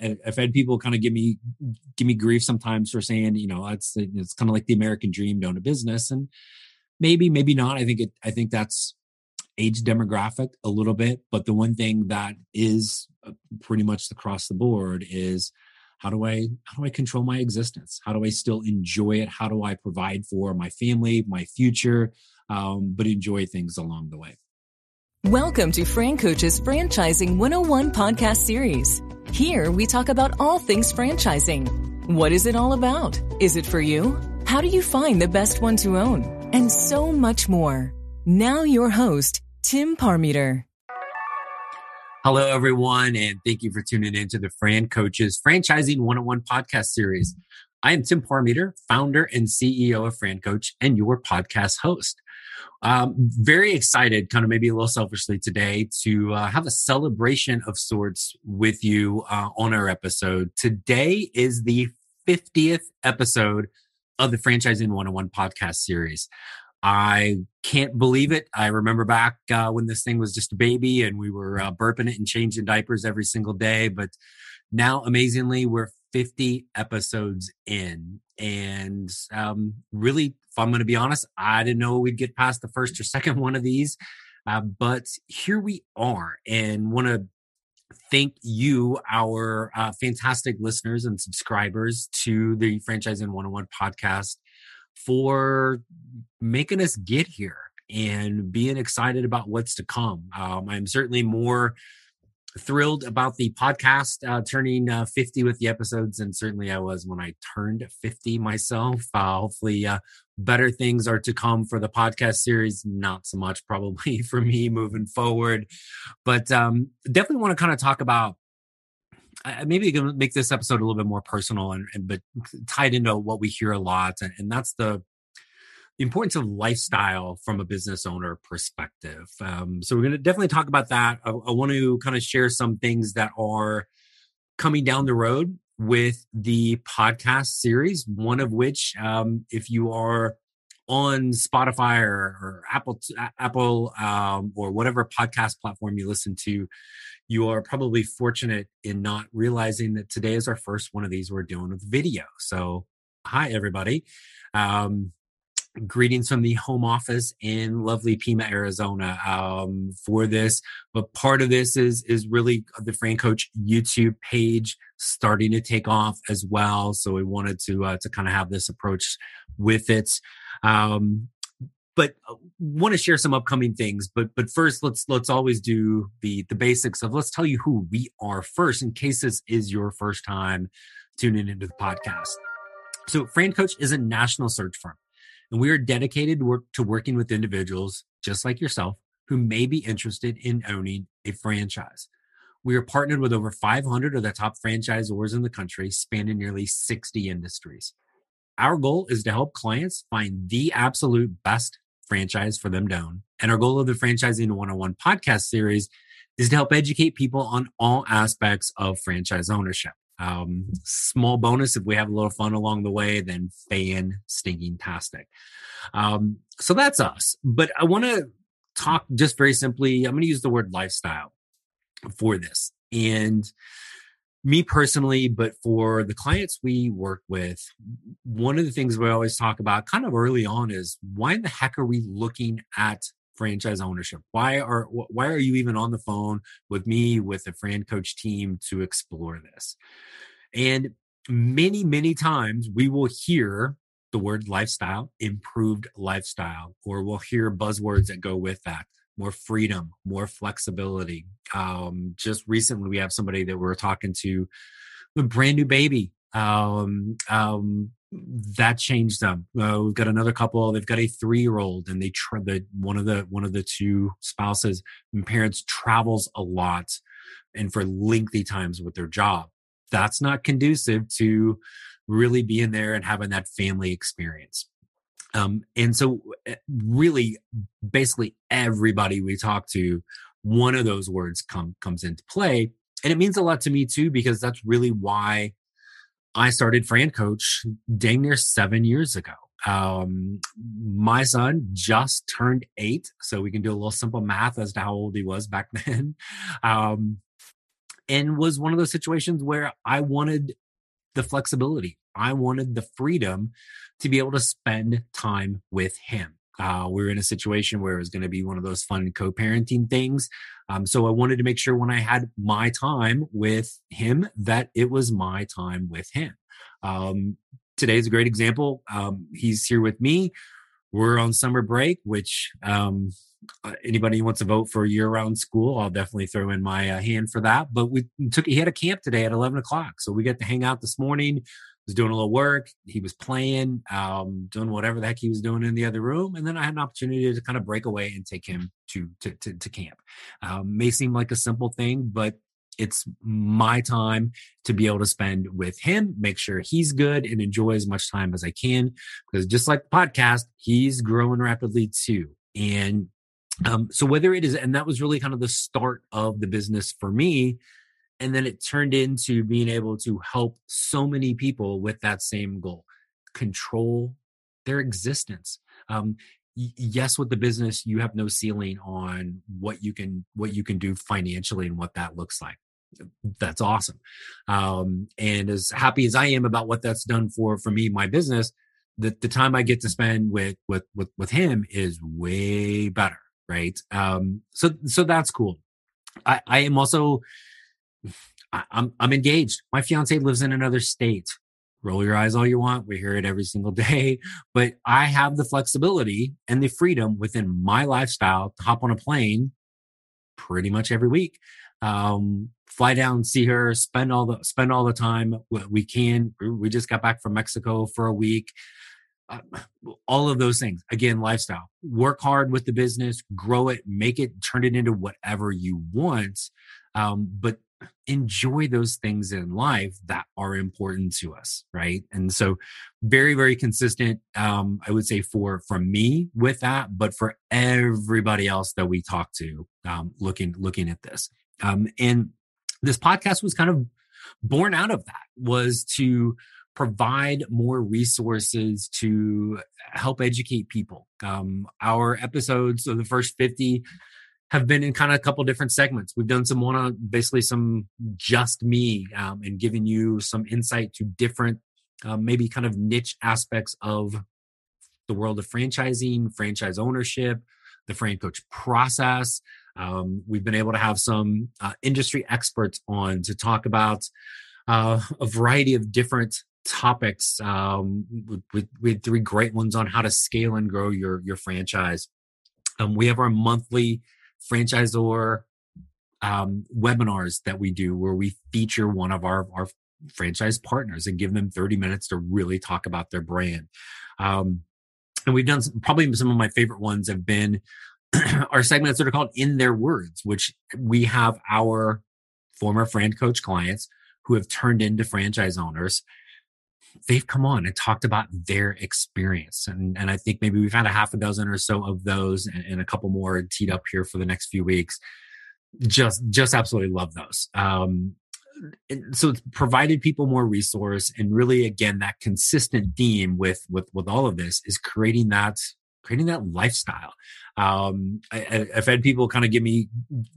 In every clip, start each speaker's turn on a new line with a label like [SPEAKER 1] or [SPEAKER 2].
[SPEAKER 1] I've had people kind of give me give me grief sometimes for saying, you know, it's it's kind of like the American dream to own a business, and maybe maybe not. I think it. I think that's age demographic a little bit, but the one thing that is uh, pretty much across the board is how do I how do I control my existence? How do I still enjoy it? How do I provide for my family, my future, um, but enjoy things along the way?
[SPEAKER 2] Welcome to Fran Coach's Franchising 101 podcast series. Here we talk about all things franchising. What is it all about? Is it for you? How do you find the best one to own? And so much more. Now your host, Tim Parmeter.
[SPEAKER 1] Hello, everyone, and thank you for tuning in to the Fran Coaches Franchising 101 podcast series. I am Tim Parmeter, founder and CEO of Fran Coach and your podcast host. Um, very excited, kind of maybe a little selfishly today, to uh, have a celebration of sorts with you uh, on our episode. Today is the 50th episode of the Franchising 101 podcast series. I can't believe it. I remember back uh, when this thing was just a baby and we were uh, burping it and changing diapers every single day. But now, amazingly, we're 50 episodes in. And um, really, if I'm going to be honest, I didn't know we'd get past the first or second one of these. Uh, but here we are and want to thank you, our uh, fantastic listeners and subscribers to the Franchising 101 podcast for making us get here and being excited about what's to come. Um, I'm certainly more thrilled about the podcast uh, turning uh, 50 with the episodes, and certainly I was when I turned 50 myself. Uh, hopefully, uh, better things are to come for the podcast series. Not so much probably for me moving forward, but um, definitely want to kind of talk about maybe make this episode a little bit more personal and, and but tied into what we hear a lot, and, and that's the the importance of lifestyle from a business owner perspective. Um, so we're going to definitely talk about that. I, I want to kind of share some things that are coming down the road with the podcast series. One of which, um, if you are on Spotify or, or Apple, Apple um, or whatever podcast platform you listen to, you are probably fortunate in not realizing that today is our first one of these we're doing with video. So, hi everybody. Um, greetings from the home office in lovely Pima, Arizona, um, for this. But part of this is is really the Fran Coach YouTube page starting to take off as well. So we wanted to uh, to kind of have this approach with it. Um, but uh, want to share some upcoming things but but first let's let's always do the the basics of let's tell you who we are first in case this is your first time tuning into the podcast so fran coach is a national search firm and we are dedicated to working with individuals just like yourself who may be interested in owning a franchise we are partnered with over 500 of the top franchisors in the country spanning nearly 60 industries our goal is to help clients find the absolute best franchise for them to own. And our goal of the Franchising 101 podcast series is to help educate people on all aspects of franchise ownership. Um, small bonus if we have a little fun along the way, then fan stinking tastic. Um, so that's us. But I want to talk just very simply. I'm going to use the word lifestyle for this. And me personally, but for the clients we work with, one of the things we always talk about kind of early on is why in the heck are we looking at franchise ownership? Why are why are you even on the phone with me with the Fran Coach team to explore this? And many many times we will hear the word lifestyle, improved lifestyle, or we'll hear buzzwords that go with that more freedom, more flexibility. Um, just recently, we have somebody that we're talking to, a brand new baby. Um, um, that changed them. Uh, we've got another couple. They've got a three-year-old, and they tra- the one of the one of the two spouses and parents travels a lot, and for lengthy times with their job. That's not conducive to really being there and having that family experience. Um, and so, eh, really, basically everybody we talk to, one of those words come comes into play, and it means a lot to me too because that's really why I started Fran Coach dang near seven years ago. Um, my son just turned eight, so we can do a little simple math as to how old he was back then. Um, and was one of those situations where I wanted the flexibility. I wanted the freedom to be able to spend time with him. Uh, we are in a situation where it was going to be one of those fun co-parenting things. Um, so I wanted to make sure when I had my time with him that it was my time with him. Um, is a great example. Um, he's here with me. We're on summer break, which um, uh, anybody who wants to vote for year-round school, I'll definitely throw in my uh, hand for that. But we took he had a camp today at eleven o'clock, so we got to hang out this morning. Was doing a little work. He was playing, um, doing whatever the heck he was doing in the other room, and then I had an opportunity to kind of break away and take him to to to, to camp. Um, may seem like a simple thing, but it's my time to be able to spend with him, make sure he's good and enjoy as much time as I can. Because just like the podcast, he's growing rapidly too. And um, so whether it is, and that was really kind of the start of the business for me. And then it turned into being able to help so many people with that same goal, control their existence. Um, yes with the business you have no ceiling on what you can what you can do financially and what that looks like that's awesome um, and as happy as i am about what that's done for for me my business the, the time i get to spend with with with, with him is way better right? Um, so so that's cool. I, I am also I'm I'm engaged. My fiance lives in another state. Roll your eyes all you want. We hear it every single day, but I have the flexibility and the freedom within my lifestyle to hop on a plane pretty much every week. Um, fly down, see her, spend all the spend all the time we can. We just got back from Mexico for a week uh, all of those things again lifestyle work hard with the business grow it make it turn it into whatever you want um, but enjoy those things in life that are important to us right and so very very consistent um, i would say for from me with that but for everybody else that we talk to um, looking looking at this um, and this podcast was kind of born out of that was to provide more resources to help educate people. Um, our episodes of the first 50 have been in kind of a couple different segments. We've done some one on basically some just me um, and giving you some insight to different, um, maybe kind of niche aspects of the world of franchising, franchise ownership, the Fran Coach process. Um, we've been able to have some uh, industry experts on to talk about uh, a variety of different topics um, with, with three great ones on how to scale and grow your your franchise. Um, we have our monthly franchisor um, webinars that we do where we feature one of our our franchise partners and give them 30 minutes to really talk about their brand. Um, and we've done some, probably some of my favorite ones have been our segments that are called in their words, which we have our former Fran Coach clients who have turned into franchise owners they've come on and talked about their experience. And, and I think maybe we've had a half a dozen or so of those and, and a couple more teed up here for the next few weeks. Just, just absolutely love those. Um, so it's provided people more resource and really again that consistent theme with with with all of this is creating that creating that lifestyle um I, have had people kind of give me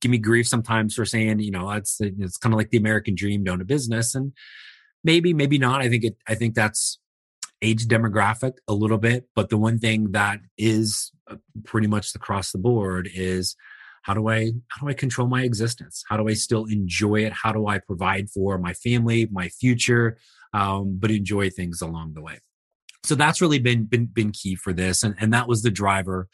[SPEAKER 1] give me grief sometimes for saying you know it's it's kind of like the american dream own a business and maybe maybe not. I think it i think that's age demographic a little bit but the one thing that is uh, pretty much across the board is how do i how do i control my existence? How do i still enjoy it? How do i provide for my family my future um, but enjoy things along the way? So that's really been been been key for this and, and that was the driver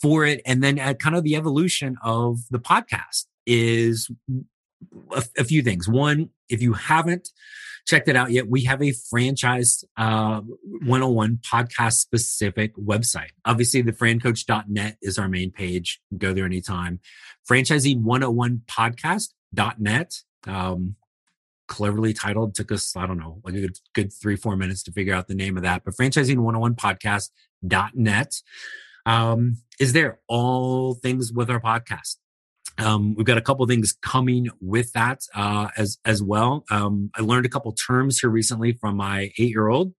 [SPEAKER 1] for it. And then at kind of the evolution of the podcast is a, a few things. One if you haven't checked it out yet, we have a franchise uh, 101 podcast specific website. Obviously, the francoach.net is our main page. Go there anytime. Franchising 101 podcast.net. Um, cleverly titled took us i don't know like a good, good three four minutes to figure out the name of that but franchising 101 podcast.net um, is there all things with our podcast um, we've got a couple things coming with that uh, as as well. Um, I learned a couple terms here recently from my eight year old.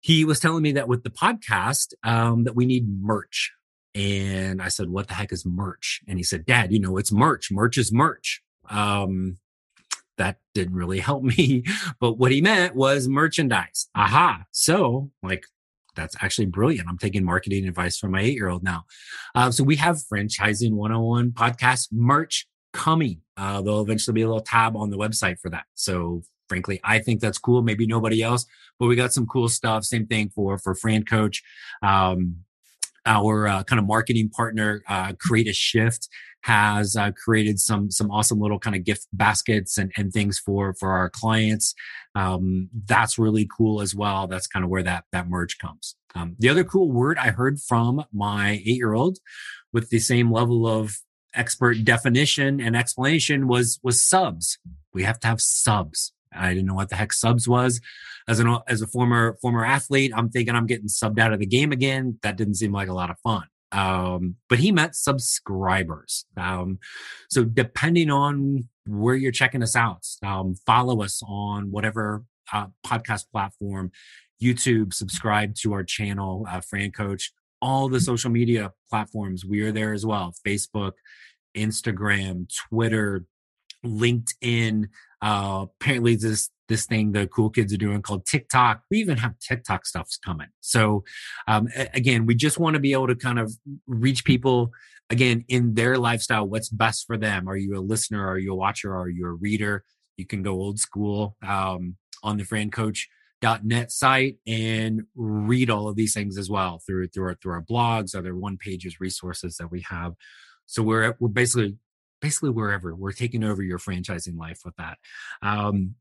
[SPEAKER 1] He was telling me that with the podcast um, that we need merch, and I said, "What the heck is merch?" And he said, "Dad, you know it's merch. Merch is merch." Um, that didn't really help me. But what he meant was merchandise. Aha. So like, that's actually brilliant. I'm taking marketing advice from my eight year old now. Uh, so we have franchising 101 podcast merch coming. Uh, there'll eventually be a little tab on the website for that. So frankly, I think that's cool. Maybe nobody else, but we got some cool stuff. Same thing for, for Fran Coach. Um, our uh, kind of marketing partner, uh, Create a Shift, has uh, created some some awesome little kind of gift baskets and, and things for for our clients. Um, that's really cool as well. That's kind of where that that merge comes. Um, the other cool word I heard from my eight year old, with the same level of expert definition and explanation, was was subs. We have to have subs. I didn't know what the heck subs was. As an as a former former athlete, I'm thinking I'm getting subbed out of the game again. That didn't seem like a lot of fun. Um, but he meant subscribers. Um, so depending on where you're checking us out, um, follow us on whatever uh, podcast platform, YouTube, subscribe to our channel, uh, Fran Coach, all the social media platforms. We are there as well. Facebook, Instagram, Twitter, LinkedIn. Uh, apparently, this this thing the cool kids are doing called TikTok. We even have TikTok stuff's coming. So, um, again, we just want to be able to kind of reach people again in their lifestyle. What's best for them? Are you a listener? Are you a watcher? Are you a reader? You can go old school um, on the Fran Coach net site and read all of these things as well through through our through our blogs other one pages resources that we have so we're we're basically basically wherever we're taking over your franchising life with that. Um,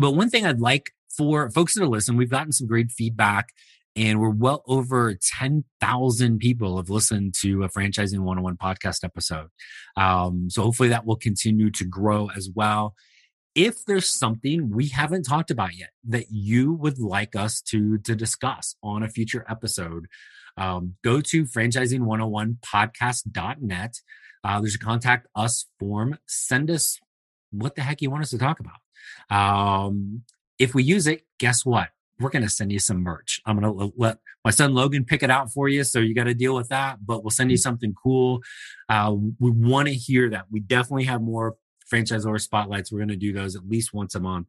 [SPEAKER 1] but one thing I'd like for folks that are listening, we've gotten some great feedback and we're well over 10,000 people have listened to a franchising 101 podcast episode. Um, so hopefully that will continue to grow as well. If there's something we haven't talked about yet that you would like us to, to discuss on a future episode, um, go to franchising101podcast.net. Uh, there's a contact us form. Send us what the heck you want us to talk about. Um, if we use it, guess what? We're going to send you some merch. I'm going to let my son Logan pick it out for you. So you got to deal with that, but we'll send you something cool. Uh, we want to hear that. We definitely have more franchisor spotlights. We're going to do those at least once a month.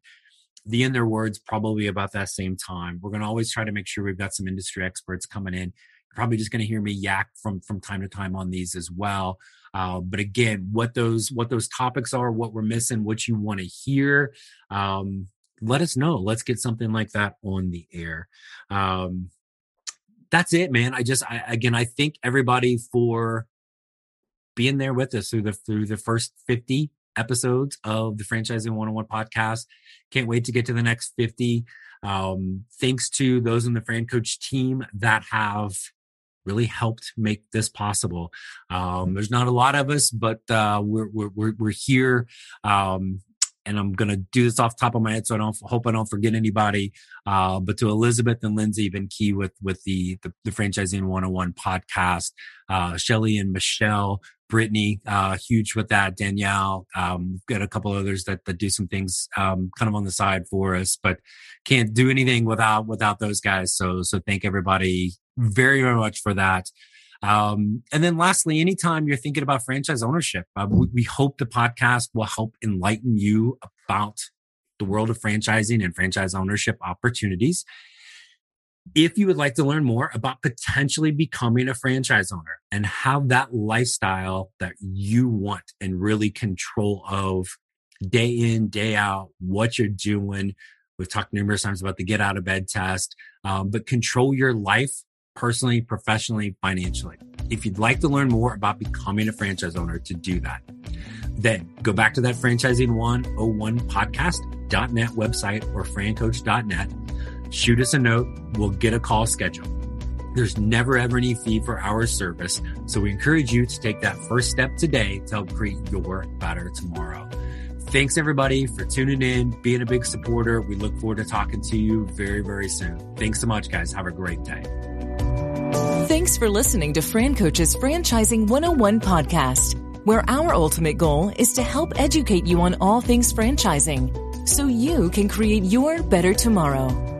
[SPEAKER 1] The in their words, probably about that same time. We're going to always try to make sure we've got some industry experts coming in probably just going to hear me yak from from time to time on these as well. Uh, but again, what those what those topics are, what we're missing, what you want to hear, um, let us know. Let's get something like that on the air. Um, that's it, man. I just I, again, I thank everybody for being there with us through the through the first 50 episodes of the franchising 101 podcast can't wait to get to the next 50 um, thanks to those in the fran coach team that have really helped make this possible. Um, there's not a lot of us, but uh, we're, we're, we're here. Um, and I'm going to do this off top of my head, so I don't hope I don't forget anybody. Uh, but to Elizabeth and Lindsay, been key with with the the, the franchising 101 podcast. Uh, Shelly and Michelle, Brittany, uh, huge with that. Danielle, um, got a couple others that that do some things um, kind of on the side for us, but can't do anything without without those guys. So so thank everybody very, very much for that. Um, and then lastly, anytime you're thinking about franchise ownership, uh, we, we hope the podcast will help enlighten you about the world of franchising and franchise ownership opportunities. If you would like to learn more about potentially becoming a franchise owner and have that lifestyle that you want and really control of day in, day out, what you're doing. We've talked numerous times about the get out of bed test, um, but control your life personally, professionally, financially. If you'd like to learn more about becoming a franchise owner to do that, then go back to that franchising 101 podcast.net website or francoach.net. Shoot us a note. We'll get a call scheduled. There's never ever any fee for our service. So we encourage you to take that first step today to help create your better tomorrow. Thanks everybody for tuning in, being a big supporter. We look forward to talking to you very, very soon. Thanks so much, guys. Have a great day.
[SPEAKER 2] Thanks for listening to Fran Coach's Franchising 101 podcast, where our ultimate goal is to help educate you on all things franchising so you can create your better tomorrow.